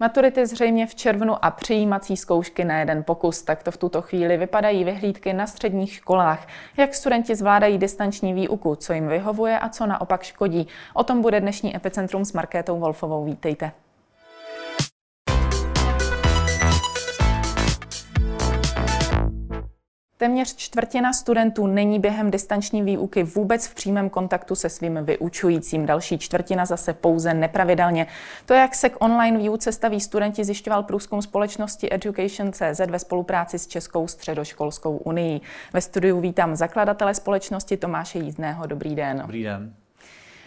Maturity zřejmě v červnu a přijímací zkoušky na jeden pokus. Tak to v tuto chvíli vypadají vyhlídky na středních školách. Jak studenti zvládají distanční výuku, co jim vyhovuje a co naopak škodí. O tom bude dnešní Epicentrum s Markétou Wolfovou. Vítejte. Téměř čtvrtina studentů není během distanční výuky vůbec v přímém kontaktu se svým vyučujícím. Další čtvrtina zase pouze nepravidelně. To, jak se k online výuce staví studenti, zjišťoval průzkum společnosti Education.cz ve spolupráci s Českou středoškolskou unii. Ve studiu vítám zakladatele společnosti Tomáše Jízdného. Dobrý den. Dobrý den.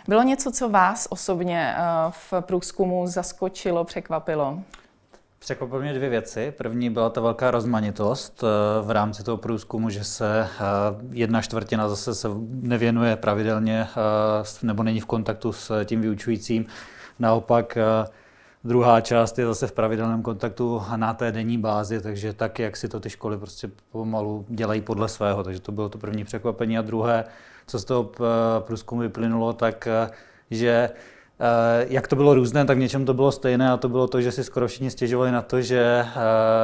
Bylo něco, co vás osobně eh, v průzkumu zaskočilo, překvapilo? Překvapily mě dvě věci. První byla ta velká rozmanitost eh, v rámci toho průzkumu, že se eh, jedna čtvrtina zase se nevěnuje pravidelně eh, nebo není v kontaktu s tím vyučujícím. Naopak druhá část je zase v pravidelném kontaktu na té denní bázi, takže tak, jak si to ty školy prostě pomalu dělají podle svého. Takže to bylo to první překvapení. A druhé, co z toho průzkumu vyplynulo, tak že jak to bylo různé, tak něčem to bylo stejné a to bylo to, že si skoro všichni stěžovali na to, že,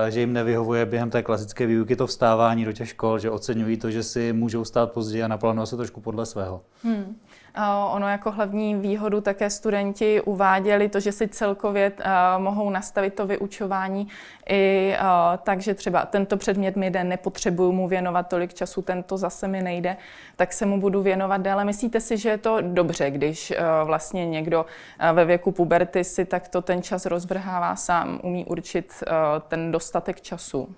eh, že jim nevyhovuje během té klasické výuky to vstávání do těch škol, že oceňují to, že si můžou stát později a naplánovat se trošku podle svého. Hmm. Ono jako hlavní výhodu také studenti uváděli to, že si celkově mohou nastavit to vyučování i tak, že třeba tento předmět mi jde, nepotřebuju mu věnovat tolik času, tento zase mi nejde, tak se mu budu věnovat déle. Myslíte si, že je to dobře, když vlastně někdo ve věku puberty si takto ten čas rozvrhává sám, umí určit ten dostatek času?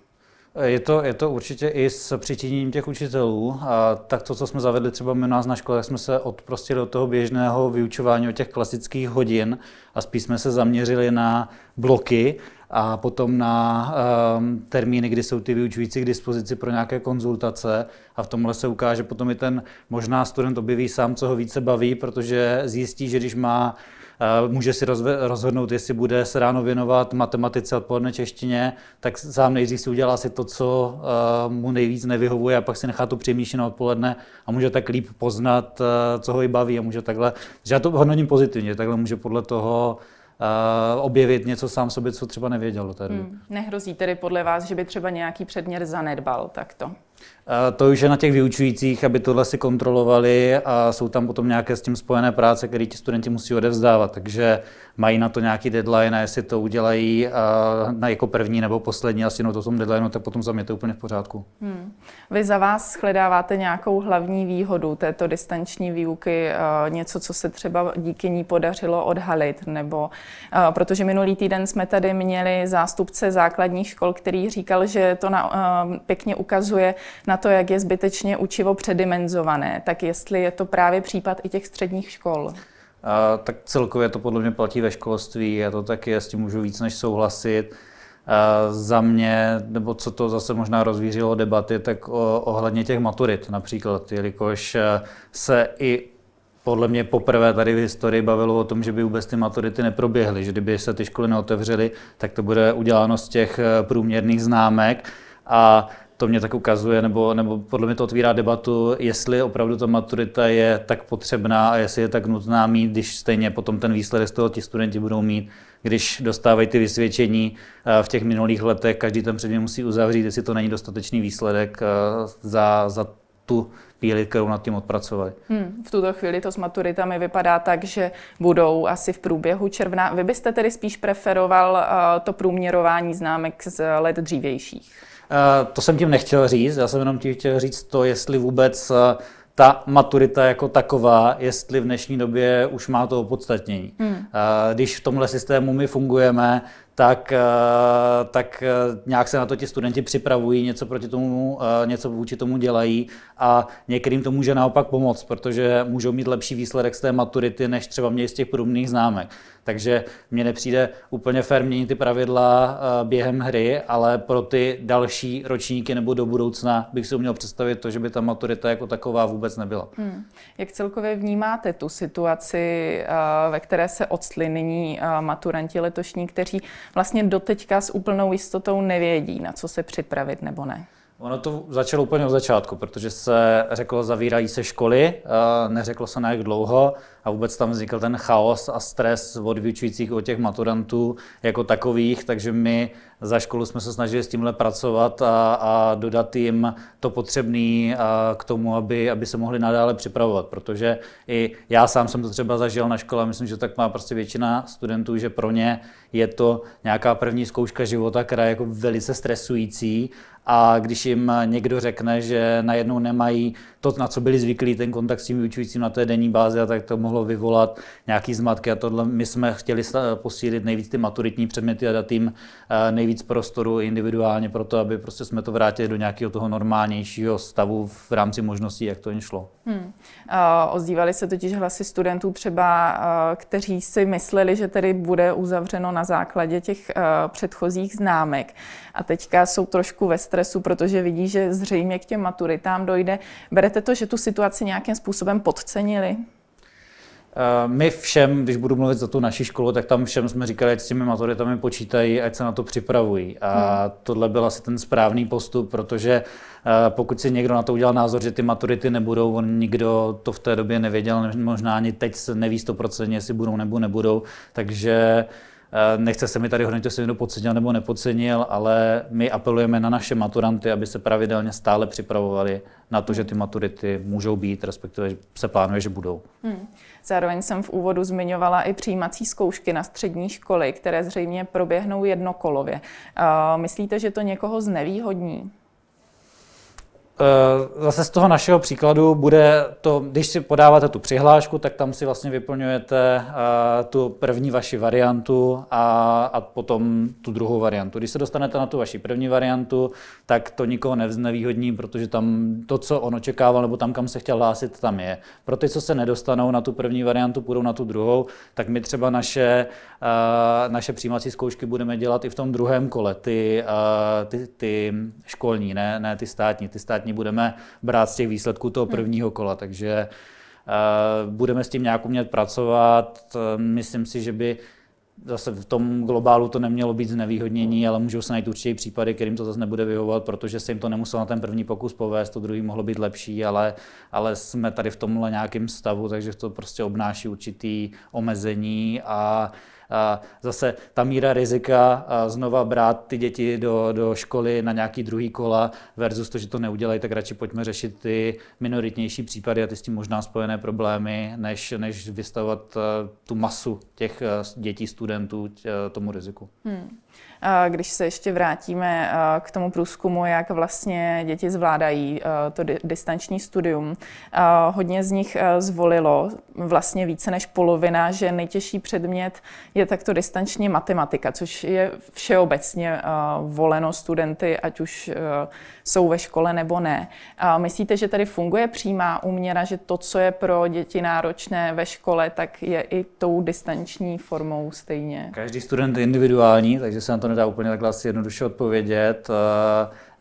Je to, je to určitě i s přičiněním těch učitelů. A tak to, co jsme zavedli třeba my nás na škole, jsme se odprostili od toho běžného vyučování od těch klasických hodin a spíš jsme se zaměřili na bloky a potom na um, termíny, kdy jsou ty vyučující k dispozici pro nějaké konzultace a v tomhle se ukáže potom i ten možná student objeví sám, co ho více baví, protože zjistí, že když má může si rozhodnout, jestli bude se ráno věnovat matematice odpoledne češtině, tak sám nejdřív si udělá si to, co mu nejvíc nevyhovuje a pak si nechá to přemýšlet na odpoledne a může tak líp poznat, co ho i baví a může takhle, že já to hodnotím pozitivně, takhle může podle toho objevit něco sám sobě, co třeba nevěděl. Hmm. Nehrozí tedy podle vás, že by třeba nějaký předmět zanedbal takto? To už je na těch vyučujících, aby tohle si kontrolovali a jsou tam potom nějaké s tím spojené práce, které ti studenti musí odevzdávat. Takže mají na to nějaký deadline a jestli to udělají na jako první nebo poslední asi no to tom deadline, tak potom za mě to úplně v pořádku. Hmm. Vy za vás shledáváte nějakou hlavní výhodu této distanční výuky, něco, co se třeba díky ní podařilo odhalit, nebo protože minulý týden jsme tady měli zástupce základních škol, který říkal, že to na, pěkně ukazuje, na to, jak je zbytečně učivo předimenzované. Tak jestli je to právě případ i těch středních škol? A, tak celkově to podle mě platí ve školství, a to taky, s tím můžu víc než souhlasit. A za mě, nebo co to zase možná rozvířilo debaty, tak o, ohledně těch maturit například, jelikož se i podle mě poprvé tady v historii bavilo o tom, že by vůbec ty maturity neproběhly, že kdyby se ty školy neotevřely, tak to bude uděláno z těch průměrných známek a to mě tak ukazuje, nebo, nebo podle mě to otvírá debatu, jestli opravdu ta maturita je tak potřebná a jestli je tak nutná mít, když stejně potom ten výsledek z toho ti studenti budou mít, když dostávají ty vysvědčení eh, v těch minulých letech, každý ten předmět musí uzavřít, jestli to není dostatečný výsledek eh, za, za tu píli, kterou nad tím odpracovali. Hmm, v tuto chvíli to s maturitami vypadá tak, že budou asi v průběhu června. Vy byste tedy spíš preferoval uh, to průměrování známek z let dřívějších? Eh, to jsem tím nechtěl říct, já jsem jenom tím chtěl říct to, jestli vůbec eh, ta maturita jako taková, jestli v dnešní době už má to opodstatnění. Hmm. Když v tomhle systému my fungujeme, tak, eh, tak eh, nějak se na to ti studenti připravují, něco proti tomu, eh, něco vůči tomu dělají a některým to může naopak pomoct, protože můžou mít lepší výsledek z té maturity, než třeba měli z těch průmných známek. Takže mně nepřijde úplně fér měnit ty pravidla během hry, ale pro ty další ročníky nebo do budoucna bych si uměl představit to, že by ta maturita jako taková vůbec nebyla. Hmm. Jak celkově vnímáte tu situaci, ve které se odstli nyní maturanti letošní, kteří vlastně doteďka s úplnou jistotou nevědí, na co se připravit nebo ne. Ono to začalo úplně od začátku, protože se řeklo, zavírají se školy, neřeklo se na jak dlouho a vůbec tam vznikl ten chaos a stres od vyučujících od těch maturantů jako takových, takže my za školu jsme se snažili s tímhle pracovat a, a dodat jim to potřebné k tomu, aby, aby se mohli nadále připravovat, protože i já sám jsem to třeba zažil na škole, myslím, že tak má prostě většina studentů, že pro ně je to nějaká první zkouška života, která je jako velice stresující. A když jim někdo řekne, že najednou nemají to, na co byli zvyklí, ten kontakt s tím vyučujícím na té denní bázi, a tak to mohlo vyvolat nějaký zmatky a tohle my jsme chtěli posílit nejvíc ty maturitní předměty a dát jim eh, nejvíc prostoru individuálně pro to, aby prostě jsme to vrátili do nějakého toho normálnějšího stavu v rámci možností, jak to jen šlo. Hmm. Ozdívali se totiž hlasy studentů třeba, kteří si mysleli, že tedy bude uzavřeno na základě těch předchozích známek. A teďka jsou trošku ve stresu, protože vidí, že zřejmě k těm maturitám dojde. Berete to, že tu situaci nějakým způsobem podcenili? My všem, když budu mluvit za tu naši školu, tak tam všem jsme říkali, ať s těmi maturitami počítají, ať se na to připravují. A hmm. tohle byl asi ten správný postup, protože pokud si někdo na to udělal názor, že ty maturity nebudou, on nikdo to v té době nevěděl, možná ani teď se neví 100%, jestli budou nebo nebudou, takže Nechce se mi tady hodnotit, jestli někdo podcenil nebo nepodcenil, ale my apelujeme na naše maturanty, aby se pravidelně stále připravovali na to, že ty maturity můžou být, respektive se plánuje, že budou. Hmm. Zároveň jsem v úvodu zmiňovala i přijímací zkoušky na střední školy, které zřejmě proběhnou jednokolově. Myslíte, že to někoho znevýhodní? Eh, zase z toho našeho příkladu bude to, když si podáváte tu přihlášku, tak tam si vlastně vyplňujete eh, tu první vaši variantu a, a potom tu druhou variantu. Když se dostanete na tu vaši první variantu, tak to nikoho nevznevýhodní, protože tam to, co on očekával, nebo tam, kam se chtěl hlásit, tam je. Pro ty, co se nedostanou na tu první variantu, půjdou na tu druhou, tak my třeba naše, eh, naše přijímací zkoušky budeme dělat i v tom druhém kole, ty, ty, ty školní, ne, ne ty státní. Ty státní ostatní budeme brát z těch výsledků toho hmm. prvního kola, takže uh, budeme s tím nějak umět pracovat. Myslím si, že by zase v tom globálu to nemělo být znevýhodnění, ale můžou se najít určitě případy, kterým to zase nebude vyhovovat, protože se jim to nemuselo na ten první pokus povést, to druhý mohlo být lepší, ale, ale jsme tady v tomhle nějakém stavu, takže to prostě obnáší určitý omezení a zase ta míra rizika znova brát ty děti do, do školy na nějaký druhý kola versus to, že to neudělají, tak radši pojďme řešit ty minoritnější případy a ty s tím možná spojené problémy, než, než vystavovat tu masu těch dětí, studentů tomu riziku. Hmm. Když se ještě vrátíme k tomu průzkumu, jak vlastně děti zvládají to distanční studium, hodně z nich zvolilo, vlastně více než polovina, že nejtěžší předmět je takto distanční matematika, což je všeobecně voleno studenty, ať už jsou ve škole nebo ne. Myslíte, že tady funguje přímá úměra, že to, co je pro děti náročné ve škole, tak je i tou distanční formou stejně? Každý student je individuální, takže se na to nedá úplně takhle asi jednoduše odpovědět.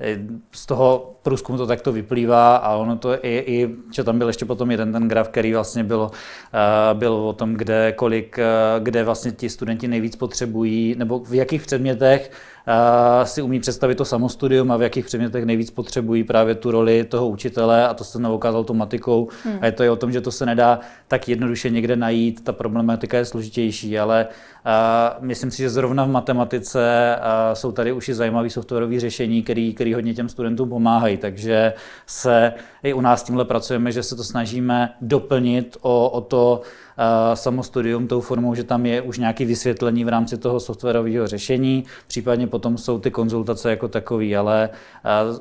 Eh, z toho průzkumu to takto vyplývá a ono to i, i že tam byl ještě potom jeden ten graf, který vlastně byl, eh, byl o tom, kde, kolik, eh, kde vlastně ti studenti nejvíc potřebují, nebo v jakých předmětech si umí představit to samostudium a v jakých předmětech nejvíc potřebují právě tu roli toho učitele a to se ukázalo tou matikou. Hmm. A je to i o tom, že to se nedá tak jednoduše někde najít, ta problematika je složitější, ale myslím si, že zrovna v matematice jsou tady už i zajímavé softwarové řešení, které který hodně těm studentům pomáhají, takže se i u nás tímhle pracujeme, že se to snažíme doplnit o, o to, samostudium tou formou, že tam je už nějaké vysvětlení v rámci toho softwarového řešení, případně potom jsou ty konzultace jako takový, ale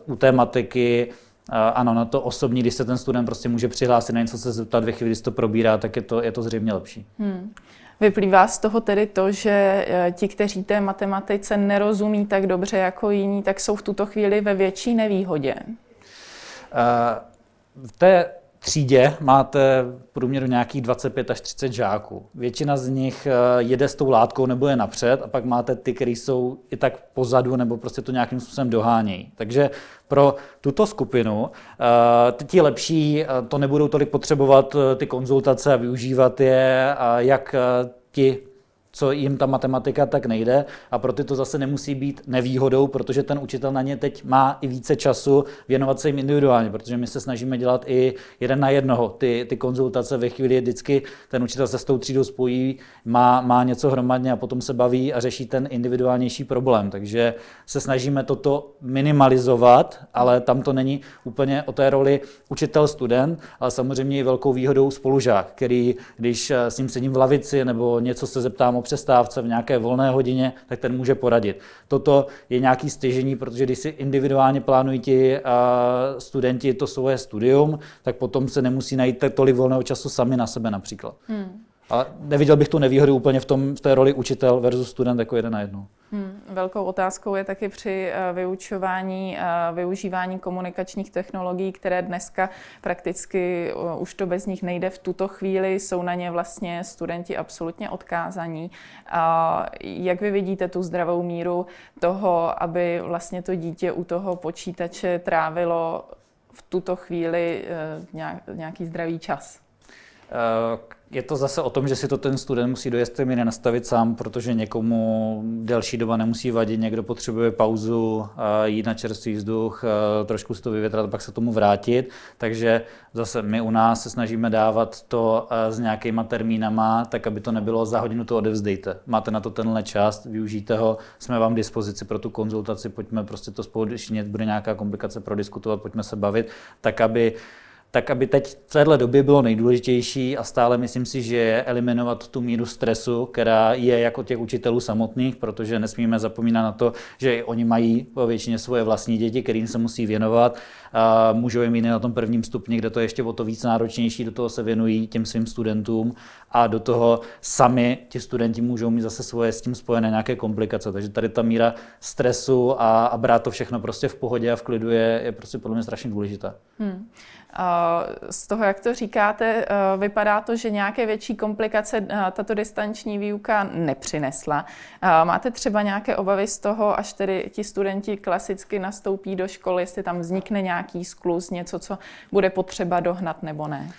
u té matiky ano, na to osobní, když se ten student prostě může přihlásit na něco se zeptat ve chvíli, kdy to probírá, tak je to, je to zřejmě lepší. Hmm. Vyplývá z toho tedy to, že e, ti, kteří té matematice nerozumí tak dobře jako jiní, tak jsou v tuto chvíli ve větší nevýhodě? V té třídě máte průměru nějakých 25 až 30 žáků. Většina z nich eh, jede s tou látkou nebo je napřed a pak máte ty, kteří jsou i tak pozadu nebo prostě to nějakým způsobem dohánějí. Takže pro tuto skupinu eh, ti lepší eh, to nebudou tolik potřebovat ty konzultace a využívat je, jak ti co jim ta matematika tak nejde a pro ty to zase nemusí být nevýhodou, protože ten učitel na ně teď má i více času věnovat se jim individuálně, protože my se snažíme dělat i jeden na jednoho. Ty, ty konzultace ve chvíli vždycky ten učitel se s tou třídou spojí, má, má něco hromadně a potom se baví a řeší ten individuálnější problém. Takže se snažíme toto minimalizovat, ale tam to není úplně o té roli učitel-student, ale samozřejmě i velkou výhodou spolužák, který, když s ním sedím v lavici nebo něco se zeptám přestávce v nějaké volné hodině, tak ten může poradit. Toto je nějaký stěžení, protože když si individuálně plánují ti studenti to svoje studium, tak potom se nemusí najít tolik volného času sami na sebe například. Hmm. Ale neviděl bych tu nevýhodu úplně v, tom, v té roli učitel versus student jako jeden na jednu. Hmm, velkou otázkou je taky při eh, vyučování, eh, využívání komunikačních technologií, které dneska prakticky eh, už to bez nich nejde v tuto chvíli, jsou na ně vlastně studenti absolutně odkázaní. Jak vy vidíte tu zdravou míru toho, aby vlastně to dítě u toho počítače trávilo v tuto chvíli nějaký zdravý čas? Je to zase o tom, že si to ten student musí do jisté míry nastavit sám, protože někomu delší doba nemusí vadit, někdo potřebuje pauzu, jít na čerstvý vzduch, trošku si to vyvětrat, pak se tomu vrátit. Takže zase my u nás se snažíme dávat to s nějakýma termínama, tak aby to nebylo za hodinu to odevzdejte. Máte na to tenhle čas, využijte ho, jsme vám k dispozici pro tu konzultaci, pojďme prostě to když bude nějaká komplikace prodiskutovat, pojďme se bavit, tak aby tak aby teď v téhle době bylo nejdůležitější a stále myslím si, že je eliminovat tu míru stresu, která je jako těch učitelů samotných, protože nesmíme zapomínat na to, že oni mají většině svoje vlastní děti, kterým se musí věnovat. A můžou jim mít na tom prvním stupni, kde to je ještě o to víc náročnější, do toho se věnují těm svým studentům a do toho sami ti studenti můžou mít zase svoje s tím spojené nějaké komplikace. Takže tady ta míra stresu a, a brát to všechno prostě v pohodě a v klidu je, je prostě podle mě strašně důležitá. Hmm. Z toho, jak to říkáte, eh, vypadá to, že nějaké větší komplikace eh, tato distanční výuka nepřinesla. Máte třeba nějaké obavy z toho, až tedy ti studenti klasicky nastoupí do školy, jestli tam vznikne nějaký sklus, něco, co bude potřeba dohnat nebo ne?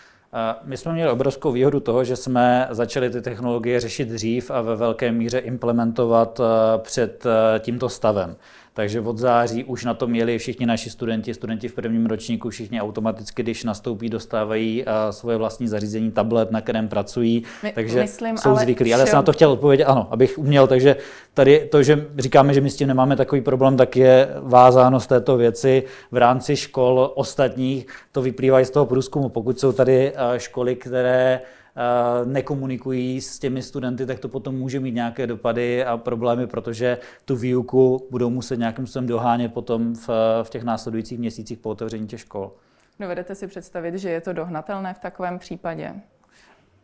My jsme měli obrovskou výhodu toho, že jsme začali ty technologie řešit dřív a ve velké míře implementovat eh, před tímto stavem. Takže od září už na to měli všichni naši studenti, studenti v prvním ročníku, všichni automaticky, když nastoupí, dostávají uh, svoje vlastní zařízení, tablet, na kterém pracují, My, takže myslím, jsou ale zvyklí. Ale já jsem na to chtěl odpovědět, ano, abych uměl, takže tady to, že říkáme, že my s tím nemáme takový problém, tak je vázáno z této věci v rámci škol ostatních, to vyplývá i z toho průzkumu. Pokud jsou tady uh, školy, které nekomunikují s těmi studenty, tak to potom může mít nějaké dopady a problémy, protože tu výuku budou muset nějakým způsobem dohánět potom v, v těch následujících měsících po otevření těch škol. Dovedete si představit, že je to dohnatelné v takovém případě?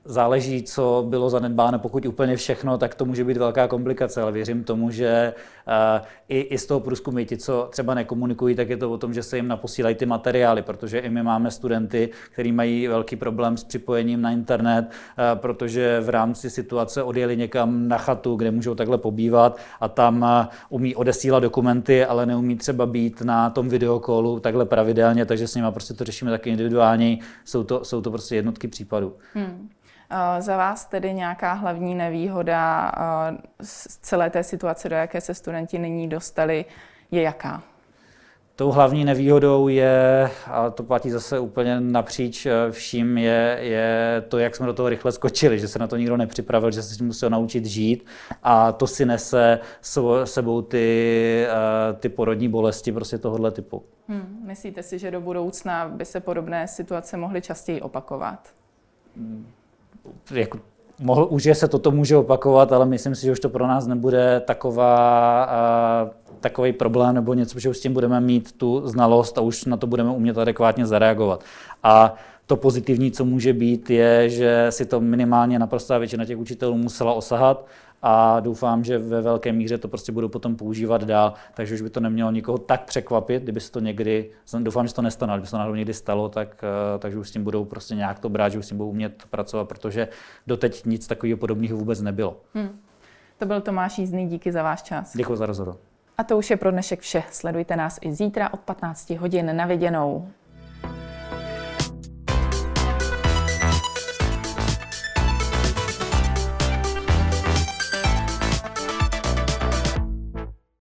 Záleží, co bylo zanedbáno. Pokud úplně všechno, tak to může být velká komplikace, ale věřím tomu, že uh, i, i z toho průzkumu ti, co třeba nekomunikují, tak je to o tom, že se jim naposílají ty materiály, protože i my máme studenty, kteří mají velký problém s připojením na internet, uh, protože v rámci situace odjeli někam na chatu, kde můžou takhle pobývat a tam uh, umí odesílat dokumenty, ale neumí třeba být na tom videokolu takhle pravidelně, takže s nimi prostě to řešíme taky individuálně. Jsou to, jsou to prostě jednotky případů. Hmm. Za vás tedy nějaká hlavní nevýhoda z celé té situace, do jaké se studenti nyní dostali, je jaká? Tou hlavní nevýhodou je, a to platí zase úplně napříč e, vším, je, je to, jak jsme do toho rychle skočili, že se na to nikdo nepřipravil, že se s tím musel naučit žít a to si nese sebou ty, ty porodní bolesti prostě tohohle typu. Hmm, myslíte si, že do budoucna by se podobné situace mohly častěji opakovat? Hmm jako, mohl, už je se toto může opakovat, ale myslím si, že už to pro nás nebude taková, a, takový problém nebo něco, že už s tím budeme mít tu znalost a už na to budeme umět adekvátně zareagovat. A to pozitivní, co může být, je, že si to minimálně naprostá většina těch učitelů musela osahat a doufám, že ve velké míře to prostě budou potom používat dál, takže už by to nemělo nikoho tak překvapit, kdyby se to někdy, doufám, že to nestane, ale kdyby se to náhodou někdy stalo, tak, eh, takže už s tím budou prostě nějak to brát, že už s tím budou umět pracovat, protože doteď nic takového podobného vůbec nebylo. Hmm. To byl Tomáš Jízdný, díky za váš čas. Děkuji za rozhovor. A to už je pro dnešek vše. Sledujte nás i zítra od 15 hodin na viděnou.